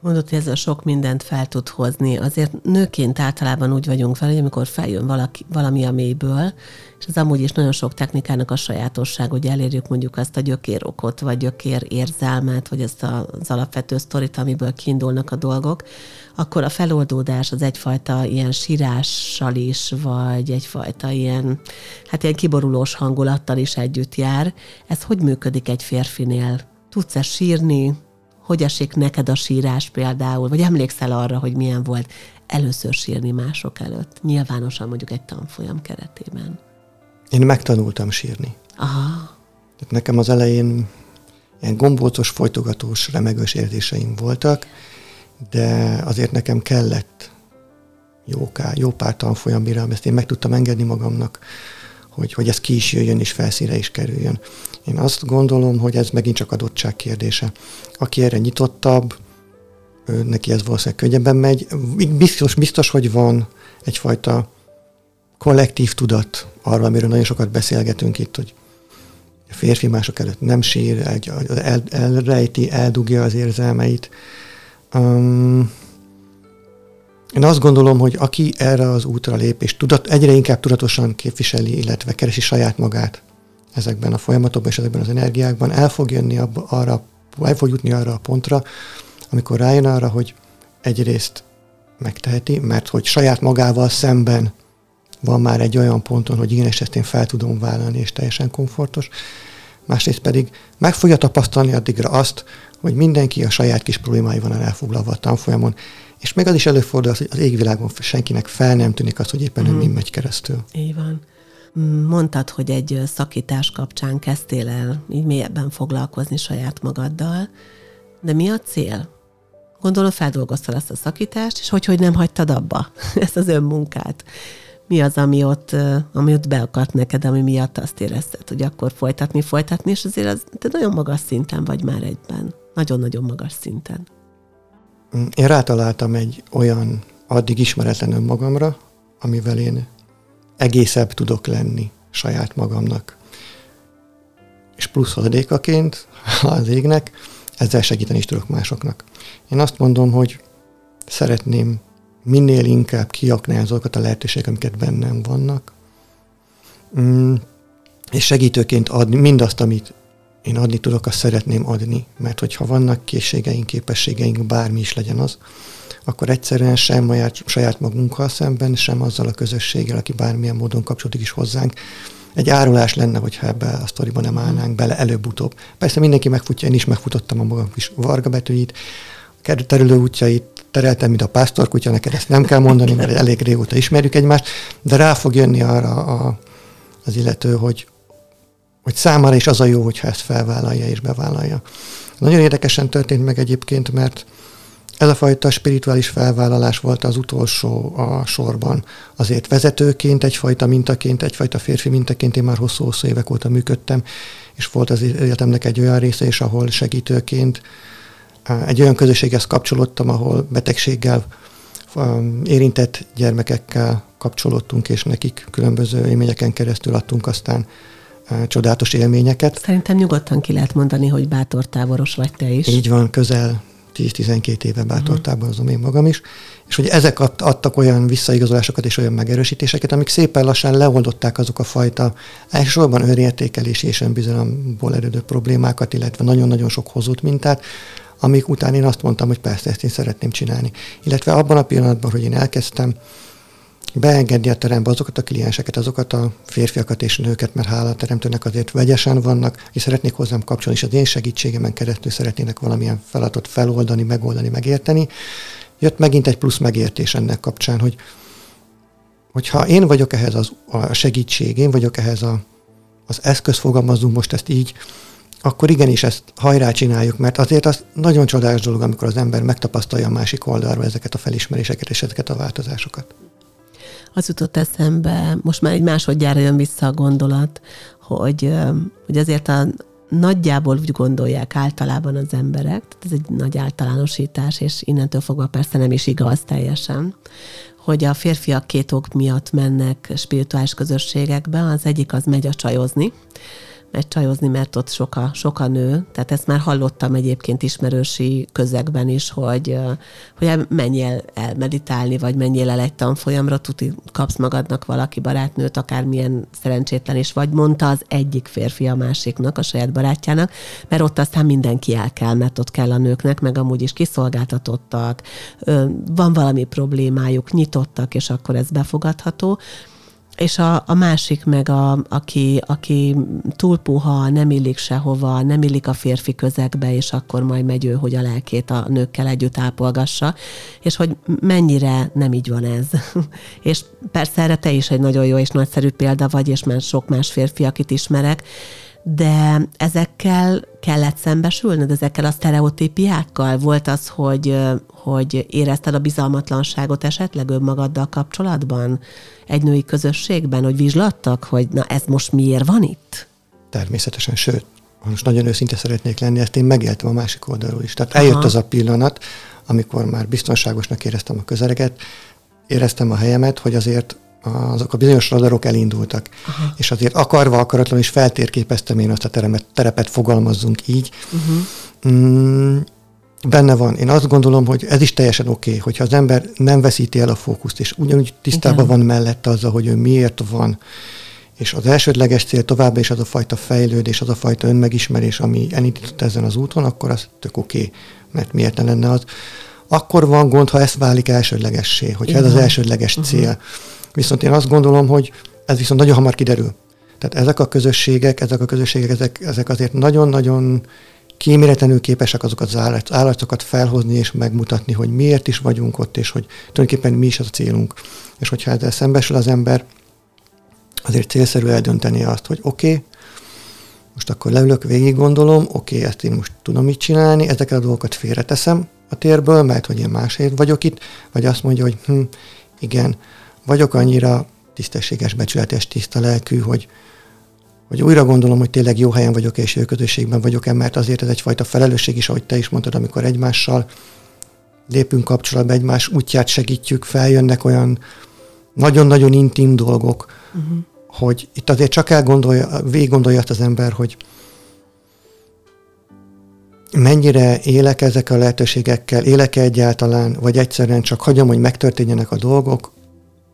Mondott, hogy ez a sok mindent fel tud hozni. Azért nőként általában úgy vagyunk fel, hogy amikor feljön valaki, valami a mélyből, és ez amúgy is nagyon sok technikának a sajátosság, hogy elérjük mondjuk azt a gyökérokot, vagy gyökér érzelmet, vagy ezt az alapvető sztorit, amiből kiindulnak a dolgok, akkor a feloldódás az egyfajta ilyen sírással is, vagy egyfajta ilyen, hát ilyen kiborulós hangulattal is együtt jár. Ez hogy működik egy férfinél? Tudsz-e sírni? Hogy esik neked a sírás például? Vagy emlékszel arra, hogy milyen volt először sírni mások előtt? Nyilvánosan mondjuk egy tanfolyam keretében. Én megtanultam sírni. Aha. Tehát nekem az elején ilyen gombócos, folytogatós, remegős érzéseim voltak, de azért nekem kellett jó, jó pár tanfolyam, mire ezt én meg tudtam engedni magamnak, hogy, hogy ez ki is jöjjön és felszíre is kerüljön. Én azt gondolom, hogy ez megint csak adottság kérdése. Aki erre nyitottabb, neki ez valószínűleg könnyebben megy. Biztos, biztos, hogy van egyfajta kollektív tudat arról, amiről nagyon sokat beszélgetünk itt, hogy a férfi mások előtt nem sír, egy, el, elrejti, eldugja az érzelmeit. Um, én azt gondolom, hogy aki erre az útra lép, és tudat, egyre inkább tudatosan képviseli, illetve keresi saját magát ezekben a folyamatokban és ezekben az energiákban, el fog jönni abba, arra, el fog jutni arra a pontra, amikor rájön arra, hogy egyrészt megteheti, mert hogy saját magával szemben van már egy olyan ponton, hogy igen, és ezt én fel tudom vállalni, és teljesen komfortos. Másrészt pedig meg fogja tapasztalni addigra azt, hogy mindenki a saját kis problémáival elfoglalva a tanfolyamon, és még az is előfordul, hogy az égvilágon senkinek fel nem tűnik az, hogy éppen mm. mi megy keresztül. Így van. Mondtad, hogy egy szakítás kapcsán kezdtél el így mélyebben foglalkozni saját magaddal, de mi a cél? Gondolom feldolgoztad azt a szakítást, és hogy, hogy nem hagytad abba ezt az önmunkát. Mi az, ami ott, ami ott beakadt neked, ami miatt azt érezted, hogy akkor folytatni, folytatni, és azért az, te nagyon magas szinten vagy már egyben. Nagyon-nagyon magas szinten. Én rátaláltam egy olyan addig ismeretlen önmagamra, amivel én egészebb tudok lenni saját magamnak. És plusz adékaként az égnek, ezzel segíteni is tudok másoknak. Én azt mondom, hogy szeretném minél inkább kiaknázni azokat a lehetőségeket, amiket bennem vannak, mm, és segítőként adni mindazt, amit én adni tudok, azt szeretném adni, mert hogyha vannak készségeink, képességeink, bármi is legyen az, akkor egyszerűen sem saját, saját magunkkal szemben, sem azzal a közösséggel, aki bármilyen módon kapcsolódik is hozzánk, egy árulás lenne, hogyha ebbe a sztoriba nem állnánk bele előbb-utóbb. Persze mindenki megfutja, én is megfutottam a magam kis varga betűit, terülő útjait, tereltem, mint a pásztorkutya, neked ezt nem kell mondani, mert elég régóta ismerjük egymást, de rá fog jönni arra a, az illető, hogy, hogy számára is az a jó, hogyha ezt felvállalja és bevállalja. Nagyon érdekesen történt meg egyébként, mert ez a fajta spirituális felvállalás volt az utolsó a sorban. Azért vezetőként, egyfajta mintaként, egyfajta férfi mintaként én már hosszú-hosszú évek óta működtem, és volt az életemnek egy olyan része is, ahol segítőként egy olyan közösséghez kapcsolódtam, ahol betegséggel érintett gyermekekkel kapcsolódtunk, és nekik különböző élményeken keresztül adtunk aztán csodálatos élményeket. Szerintem nyugodtan ki lehet mondani, hogy bátor távoros vagy te is. Így van, közel 10-12 éve bátortáborozom uh-huh. én magam is, és hogy ezek adtak olyan visszaigazolásokat és olyan megerősítéseket, amik szépen lassan leoldották azok a fajta elsősorban önértékelési és önbizalomból eredő problémákat, illetve nagyon-nagyon sok hozott mintát, amik után én azt mondtam, hogy persze ezt én szeretném csinálni. Illetve abban a pillanatban, hogy én elkezdtem beengedni a terembe azokat a klienseket, azokat a férfiakat és nőket, mert hála a teremtőnek azért vegyesen vannak, és szeretnék hozzám kapcsolni, és az én segítségemen keresztül szeretnének valamilyen feladatot feloldani, megoldani, megérteni. Jött megint egy plusz megértés ennek kapcsán, hogy hogyha én vagyok ehhez az, a segítség, én vagyok ehhez a, az eszköz, fogalmazunk most ezt így, akkor igenis ezt hajrá csináljuk, mert azért az nagyon csodás dolog, amikor az ember megtapasztalja a másik oldalról ezeket a felismeréseket és ezeket a változásokat az jutott eszembe, most már egy másodjára jön vissza a gondolat, hogy, hogy azért a, nagyjából úgy gondolják általában az emberek, tehát ez egy nagy általánosítás, és innentől fogva persze nem is igaz teljesen, hogy a férfiak két ok miatt mennek spirituális közösségekbe, az egyik az megy a csajozni, megy csajozni, mert ott sok a, sok a nő. Tehát ezt már hallottam egyébként ismerősi közegben is, hogy, hogy menjél el meditálni, vagy menjél el egy tanfolyamra, tuti kapsz magadnak valaki barátnőt, akármilyen szerencsétlen is vagy, mondta az egyik férfi a másiknak, a saját barátjának, mert ott aztán mindenki el kell, mert ott kell a nőknek, meg amúgy is kiszolgáltatottak, van valami problémájuk, nyitottak, és akkor ez befogadható és a, a másik meg, a, aki, aki túl puha, nem illik sehova, nem illik a férfi közegbe, és akkor majd megy ő, hogy a lelkét a nőkkel együtt ápolgassa, és hogy mennyire nem így van ez. és persze erre te is egy nagyon jó és nagyszerű példa vagy, és már sok más férfi, akit ismerek, de ezekkel kellett szembesülned, ezekkel a sztereotípiákkal? Volt az, hogy, hogy érezted a bizalmatlanságot esetleg önmagaddal kapcsolatban? Egy női közösségben, hogy vizslattak, hogy na ez most miért van itt? Természetesen, sőt, most nagyon őszinte szeretnék lenni, ezt én megéltem a másik oldalról is. Tehát eljött Aha. az a pillanat, amikor már biztonságosnak éreztem a közeleget, éreztem a helyemet, hogy azért azok a bizonyos radarok elindultak. Aha. És azért akarva, akaratlan is feltérképeztem én azt a terepet, terepet fogalmazzunk így. Uh-huh. Mm, benne van. Én azt gondolom, hogy ez is teljesen oké, okay, hogyha az ember nem veszíti el a fókuszt, és ugyanúgy tisztában Igen. van mellette azzal, hogy ő miért van, és az elsődleges cél továbbá is az a fajta fejlődés, az a fajta önmegismerés, ami elindított ezen az úton, akkor az tök oké, okay, mert miért ne lenne az. Akkor van gond, ha ez válik elsődlegessé, hogy ez az elsődleges uh-huh. cél. Viszont én azt gondolom, hogy ez viszont nagyon hamar kiderül. Tehát ezek a közösségek, ezek a közösségek, ezek, ezek azért nagyon-nagyon kíméletlenül képesek azokat az állatokat felhozni és megmutatni, hogy miért is vagyunk ott, és hogy tulajdonképpen mi is az a célunk. És hogyha ezzel szembesül az ember, azért célszerű eldönteni azt, hogy oké, okay, most akkor leülök, végig gondolom, oké, okay, ezt én most tudom mit csinálni, ezeket a dolgokat félreteszem a térből, mert hogy én másért vagyok itt, vagy azt mondja, hogy hm, igen, vagyok annyira tisztességes, becsületes, tiszta lelkű, hogy, hogy újra gondolom, hogy tényleg jó helyen vagyok és jó közösségben vagyok-e, mert azért ez egyfajta felelősség is, ahogy te is mondtad, amikor egymással lépünk kapcsolatba, egymás útját segítjük, feljönnek olyan nagyon-nagyon intim dolgok, uh-huh. hogy itt azért csak elgondolja, végig gondolja azt az ember, hogy mennyire élek ezek a lehetőségekkel, élek-e egyáltalán, vagy egyszerűen csak hagyom, hogy megtörténjenek a dolgok,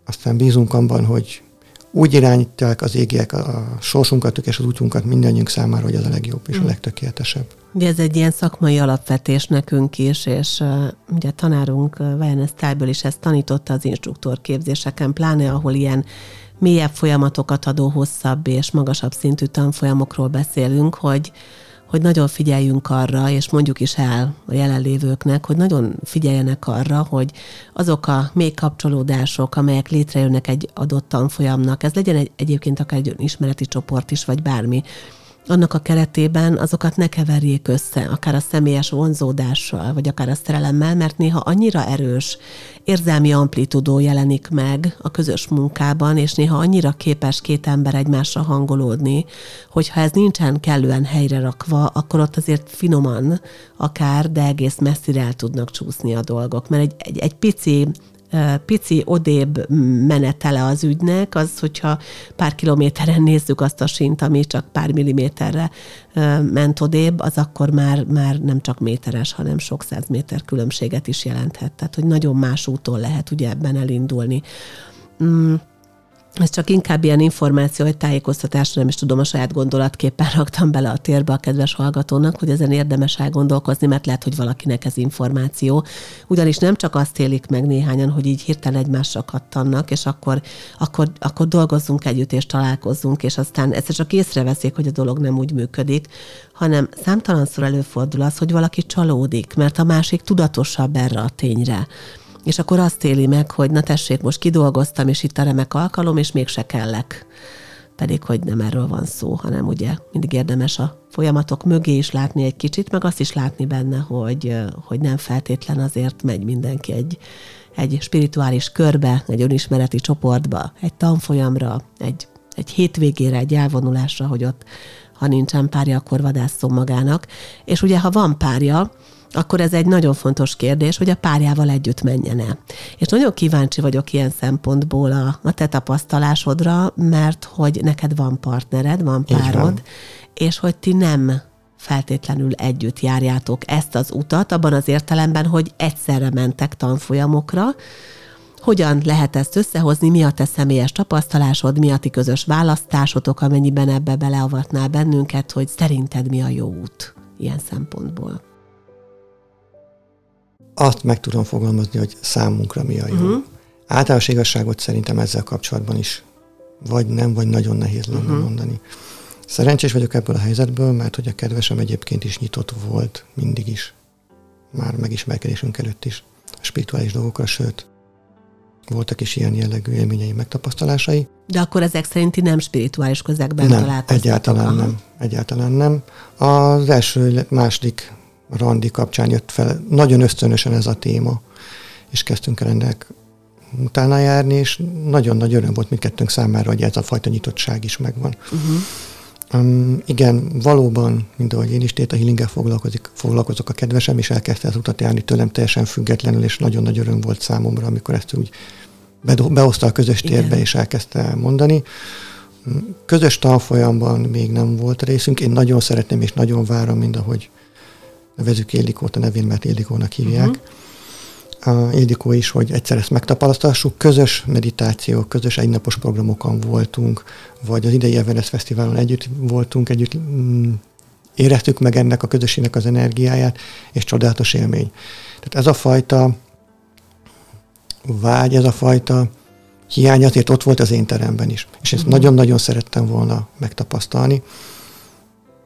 aztán bízunk abban, hogy úgy irányítják az égiek a sorsunkat és az útjunkat mindannyiunk számára, hogy az a legjobb és a mm. legtökéletesebb. Ugye ez egy ilyen szakmai alapvetés nekünk is, és uh, ugye tanárunk uh, Vajanes Tájből is ezt tanította az instruktor képzéseken, pláne ahol ilyen mélyebb folyamatokat adó hosszabb és magasabb szintű tanfolyamokról beszélünk, hogy hogy nagyon figyeljünk arra, és mondjuk is el a jelenlévőknek, hogy nagyon figyeljenek arra, hogy azok a még kapcsolódások, amelyek létrejönnek egy adott tanfolyamnak, ez legyen egy, egyébként akár egy ismereti csoport is, vagy bármi, annak a keretében azokat ne keverjék össze, akár a személyes vonzódással, vagy akár a szerelemmel, mert néha annyira erős érzelmi amplitudó jelenik meg a közös munkában, és néha annyira képes két ember egymásra hangolódni, hogy ha ez nincsen kellően helyre rakva, akkor ott azért finoman akár, de egész messzire el tudnak csúszni a dolgok. Mert egy, egy, egy pici pici odébb menetele az ügynek, az, hogyha pár kilométeren nézzük azt a sint, ami csak pár milliméterre ment odébb, az akkor már, már nem csak méteres, hanem sok száz méter különbséget is jelenthet. Tehát, hogy nagyon más úton lehet ugye ebben elindulni. Mm ez csak inkább ilyen információ, hogy tájékoztatásra nem is tudom, a saját gondolatképpen raktam bele a térbe a kedves hallgatónak, hogy ezen érdemes elgondolkozni, mert lehet, hogy valakinek ez információ. Ugyanis nem csak azt élik meg néhányan, hogy így hirtelen egymásra kattannak, és akkor, akkor, akkor dolgozzunk együtt, és találkozzunk, és aztán ezt csak észreveszik, hogy a dolog nem úgy működik, hanem számtalanszor előfordul az, hogy valaki csalódik, mert a másik tudatosabb erre a tényre és akkor azt éli meg, hogy na tessék, most kidolgoztam, és itt a remek alkalom, és mégse kellek. Pedig, hogy nem erről van szó, hanem ugye mindig érdemes a folyamatok mögé is látni egy kicsit, meg azt is látni benne, hogy, hogy nem feltétlen azért megy mindenki egy, egy spirituális körbe, egy önismereti csoportba, egy tanfolyamra, egy, egy hétvégére, egy elvonulásra, hogy ott, ha nincsen párja, akkor vadászom magának. És ugye, ha van párja, akkor ez egy nagyon fontos kérdés, hogy a párjával együtt menjen el. És nagyon kíváncsi vagyok ilyen szempontból a, a te tapasztalásodra, mert hogy neked van partnered, van párod, és hogy ti nem feltétlenül együtt járjátok ezt az utat, abban az értelemben, hogy egyszerre mentek tanfolyamokra, hogyan lehet ezt összehozni, mi a te személyes tapasztalásod, mi a ti közös választásotok, amennyiben ebbe beleavatnál bennünket, hogy szerinted mi a jó út ilyen szempontból azt meg tudom fogalmazni, hogy számunkra mi a jó. Uh-huh. Általános igazságot szerintem ezzel kapcsolatban is vagy nem, vagy nagyon nehéz lenne uh-huh. mondani. Szerencsés vagyok ebből a helyzetből, mert hogy a kedvesem egyébként is nyitott volt mindig is. Már megismerkedésünk előtt is. A spirituális dolgokra, sőt, voltak is ilyen jellegű élményei, megtapasztalásai. De akkor ezek szerinti nem spirituális közegben nem, találkoztatok? egyáltalán Aha. nem. Egyáltalán nem. Az első, második randi kapcsán jött fel nagyon ösztönösen ez a téma, és kezdtünk el ennek utána járni, és nagyon nagy öröm volt mindkettőnk számára, hogy ez a fajta nyitottság is megvan. Uh-huh. Um, igen, valóban, mint ahogy én is Téta Healinggel foglalkozik, foglalkozok a kedvesem, és elkezdte az utat járni tőlem teljesen függetlenül, és nagyon nagy öröm volt számomra, amikor ezt úgy behozta a közös térbe, igen. és elkezdte mondani. Közös tanfolyamban még nem volt részünk, én nagyon szeretném, és nagyon várom, mind ahogy nevezük Élikót a nevén, mert Élikónak hívják. Uh-huh a Ildikó is, hogy egyszer ezt megtapasztalhassuk. Közös meditáció, közös egynapos programokon voltunk, vagy az idei Everest Fesztiválon együtt voltunk, együtt mm, éreztük meg ennek a közösségnek az energiáját, és csodálatos élmény. Tehát ez a fajta vágy, ez a fajta hiány azért ott volt az én teremben is. És ezt uh-huh. nagyon-nagyon szerettem volna megtapasztalni,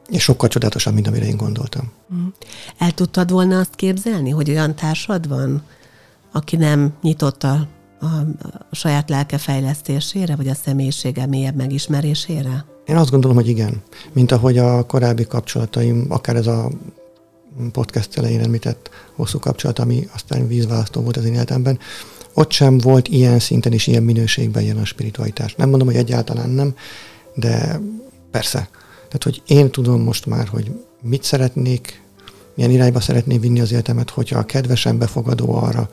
és sokkal csodálatosabb, mint amire én gondoltam. Uh-huh. El tudtad volna azt képzelni, hogy olyan társad van, aki nem nyitott a, a, a saját lelke fejlesztésére, vagy a személyisége mélyebb megismerésére? Én azt gondolom, hogy igen. Mint ahogy a korábbi kapcsolataim, akár ez a podcast elején említett hosszú kapcsolat, ami aztán vízválasztó volt az én életemben, ott sem volt ilyen szinten és ilyen minőségben jelen a spiritualitás. Nem mondom, hogy egyáltalán nem, de persze. Tehát, hogy én tudom most már, hogy mit szeretnék, milyen irányba szeretném vinni az életemet, hogyha a kedvesen befogadó arra,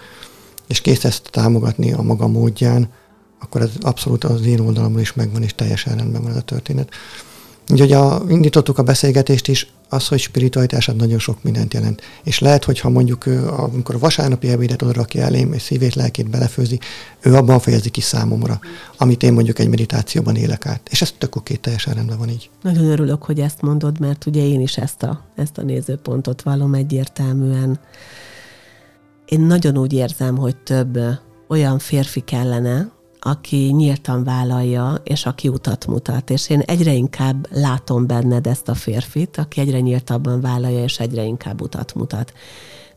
és kész ezt támogatni a maga módján, akkor ez abszolút az én oldalamon is megvan, és teljesen rendben van ez a történet. Úgyhogy a, indítottuk a beszélgetést is, az, hogy spiritualitás nagyon sok mindent jelent. És lehet, hogy ha mondjuk amikor a vasárnapi ebédet oda rakja elém, és szívét, lelkét belefőzi, ő abban fejezi ki számomra, amit én mondjuk egy meditációban élek át. És ez tök oké, teljesen rendben van így. Nagyon örülök, hogy ezt mondod, mert ugye én is ezt a, ezt a nézőpontot vallom egyértelműen. Én nagyon úgy érzem, hogy több olyan férfi kellene, aki nyíltan vállalja, és aki utat mutat. És én egyre inkább látom benned ezt a férfit, aki egyre nyíltabban vállalja, és egyre inkább utat mutat.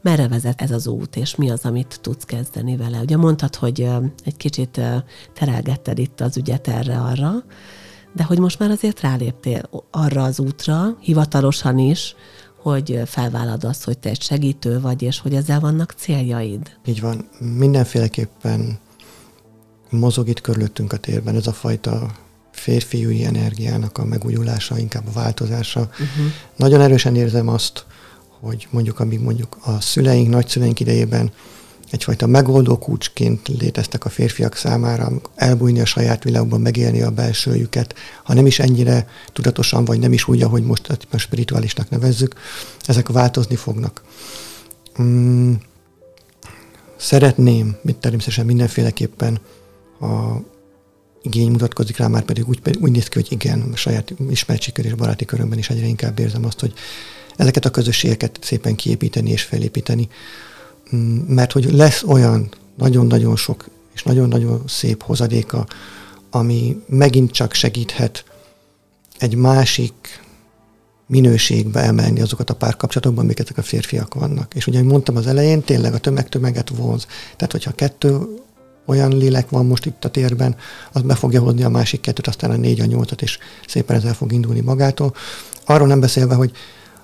Merre vezet ez az út, és mi az, amit tudsz kezdeni vele? Ugye mondtad, hogy egy kicsit terelgetted itt az ügyet erre-arra, de hogy most már azért ráléptél arra az útra, hivatalosan is, hogy felvállad azt, hogy te egy segítő vagy, és hogy ezzel vannak céljaid. Így van. Mindenféleképpen mozog itt körülöttünk a térben ez a fajta férfiúi energiának a megújulása, inkább a változása. Uh-huh. Nagyon erősen érzem azt, hogy mondjuk, amíg mondjuk a szüleink, nagyszüleink idejében egyfajta megoldó kulcsként léteztek a férfiak számára, elbújni a saját világban, megélni a belsőjüket, ha nem is ennyire tudatosan, vagy nem is úgy, ahogy most a spirituálisnak nevezzük, ezek változni fognak. Mm, szeretném, mint természetesen mindenféleképpen, a igény mutatkozik rá, már pedig úgy, úgy néz ki, hogy igen, a saját ismertségkör és baráti körömben is egyre inkább érzem azt, hogy ezeket a közösségeket szépen kiépíteni és felépíteni, mm, mert hogy lesz olyan nagyon-nagyon sok és nagyon-nagyon szép hozadéka, ami megint csak segíthet egy másik minőségbe emelni azokat a párkapcsolatokban, amik ezek a férfiak vannak. És ugye, mondtam az elején, tényleg a tömeg tömeget vonz. Tehát, hogyha kettő olyan lélek van most itt a térben, az be fogja hozni a másik kettőt, aztán a négy, a nyolcat, és szépen ezzel fog indulni magától. Arról nem beszélve, hogy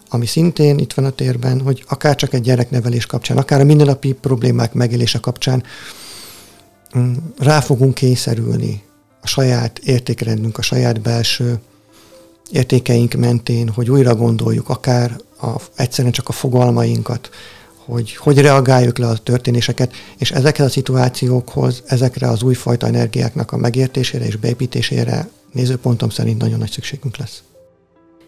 ami szintén itt van a térben, hogy akár csak egy gyereknevelés kapcsán, akár a mindennapi problémák megélése kapcsán mm, rá fogunk kényszerülni a saját értékrendünk, a saját belső értékeink mentén, hogy újra gondoljuk akár a, egyszerűen csak a fogalmainkat, hogy hogy reagáljuk le a történéseket, és ezekhez a szituációkhoz, ezekre az újfajta energiáknak a megértésére és beépítésére nézőpontom szerint nagyon nagy szükségünk lesz.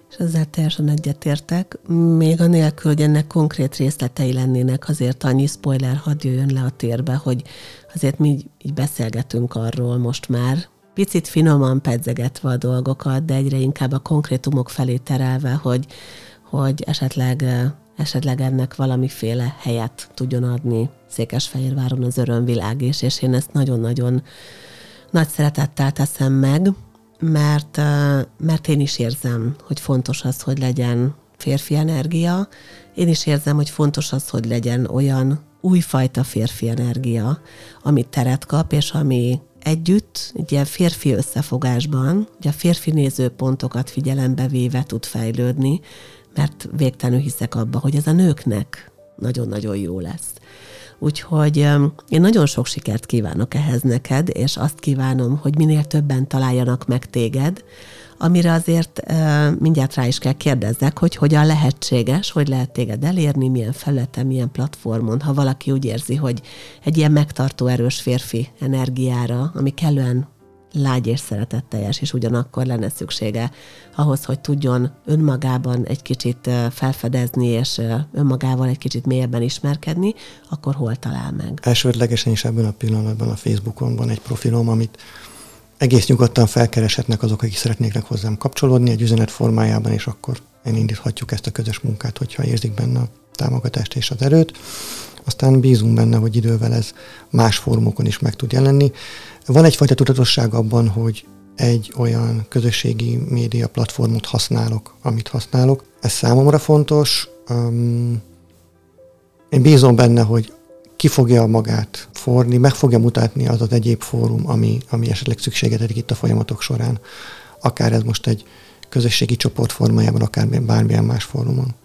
És ezzel teljesen egyetértek. Még anélkül, hogy ennek konkrét részletei lennének, azért annyi spoiler hadd jöjjön le a térbe, hogy azért mi így, beszélgetünk arról most már, picit finoman pedzegetve a dolgokat, de egyre inkább a konkrétumok felé terelve, hogy, hogy esetleg esetleg ennek valamiféle helyet tudjon adni Székesfehérváron az örömvilág is, és én ezt nagyon-nagyon nagy szeretettel teszem meg, mert, mert én is érzem, hogy fontos az, hogy legyen férfi energia, én is érzem, hogy fontos az, hogy legyen olyan újfajta férfi energia, ami teret kap, és ami együtt, egy ilyen férfi összefogásban, ugye a férfi nézőpontokat figyelembe véve tud fejlődni, mert végtelenül hiszek abba, hogy ez a nőknek nagyon-nagyon jó lesz. Úgyhogy én nagyon sok sikert kívánok ehhez neked, és azt kívánom, hogy minél többen találjanak meg téged, amire azért mindjárt rá is kell kérdezzek, hogy hogyan lehetséges, hogy lehet téged elérni, milyen felületen, milyen platformon, ha valaki úgy érzi, hogy egy ilyen megtartó erős férfi energiára, ami kellően lágy és szeretetteljes, és ugyanakkor lenne szüksége ahhoz, hogy tudjon önmagában egy kicsit felfedezni, és önmagával egy kicsit mélyebben ismerkedni, akkor hol talál meg? Elsődlegesen is ebben a pillanatban a Facebookon van egy profilom, amit egész nyugodtan felkereshetnek azok, akik szeretnének hozzám kapcsolódni egy üzenet formájában, és akkor elindíthatjuk ezt a közös munkát, hogyha érzik benne a támogatást és az erőt. Aztán bízunk benne, hogy idővel ez más fórumokon is meg tud jelenni. Van egyfajta tudatosság abban, hogy egy olyan közösségi média platformot használok, amit használok. Ez számomra fontos. Um, én bízom benne, hogy ki fogja magát forni, meg fogja mutatni az az egyéb fórum, ami, ami esetleg szükségetedik itt a folyamatok során. Akár ez most egy közösségi csoport formájában, akár bármilyen más fórumon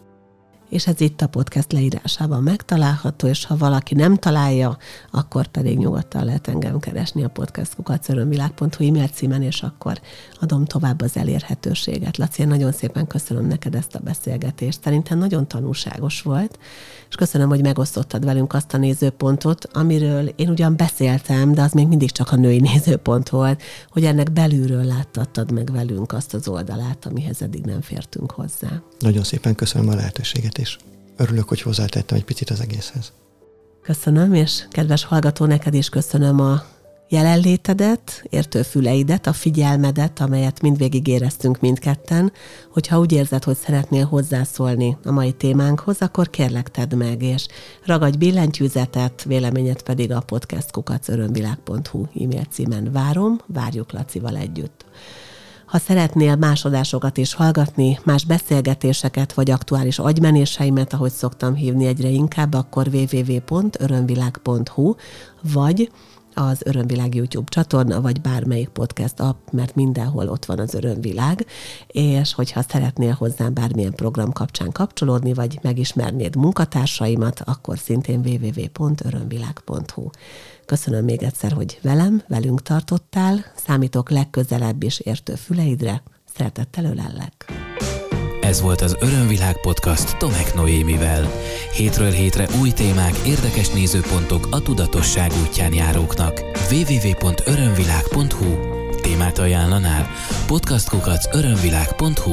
és ez itt a podcast leírásában megtalálható, és ha valaki nem találja, akkor pedig nyugodtan lehet engem keresni a podcastkukacörömvilág.hu e-mail címen, és akkor adom tovább az elérhetőséget. Laci, én nagyon szépen köszönöm neked ezt a beszélgetést. Szerintem nagyon tanulságos volt, és köszönöm, hogy megosztottad velünk azt a nézőpontot, amiről én ugyan beszéltem, de az még mindig csak a női nézőpont volt, hogy ennek belülről láttattad meg velünk azt az oldalát, amihez eddig nem fértünk hozzá. Nagyon szépen köszönöm a lehetőséget, és örülök, hogy hozzátettem egy picit az egészhez. Köszönöm, és kedves hallgató, neked is köszönöm a jelenlétedet, értőfüleidet, a figyelmedet, amelyet mindvégig éreztünk mindketten, hogyha úgy érzed, hogy szeretnél hozzászólni a mai témánkhoz, akkor kérlek tedd meg, és ragadj billentyűzetet, véleményet pedig a podcastkukacörömvilág.hu e-mail címen várom, várjuk Lacival együtt. Ha szeretnél más adásokat is hallgatni, más beszélgetéseket vagy aktuális agymenéseimet, ahogy szoktam hívni egyre inkább, akkor www.örömvilág.hu vagy az Örömvilág YouTube csatorna, vagy bármelyik podcast app, mert mindenhol ott van az Örömvilág, és hogyha szeretnél hozzám bármilyen program kapcsán kapcsolódni, vagy megismernéd munkatársaimat, akkor szintén www.örömvilág.hu. Köszönöm még egyszer, hogy velem, velünk tartottál, számítok legközelebb is értő füleidre, szeretettel ölellek. Ez volt az Örömvilág podcast Tomek Noémivel. Hétről hétre új témák, érdekes nézőpontok a tudatosság útján járóknak. www.örömvilág.hu Témát ajánlanál? podcastkukac örömvilág.hu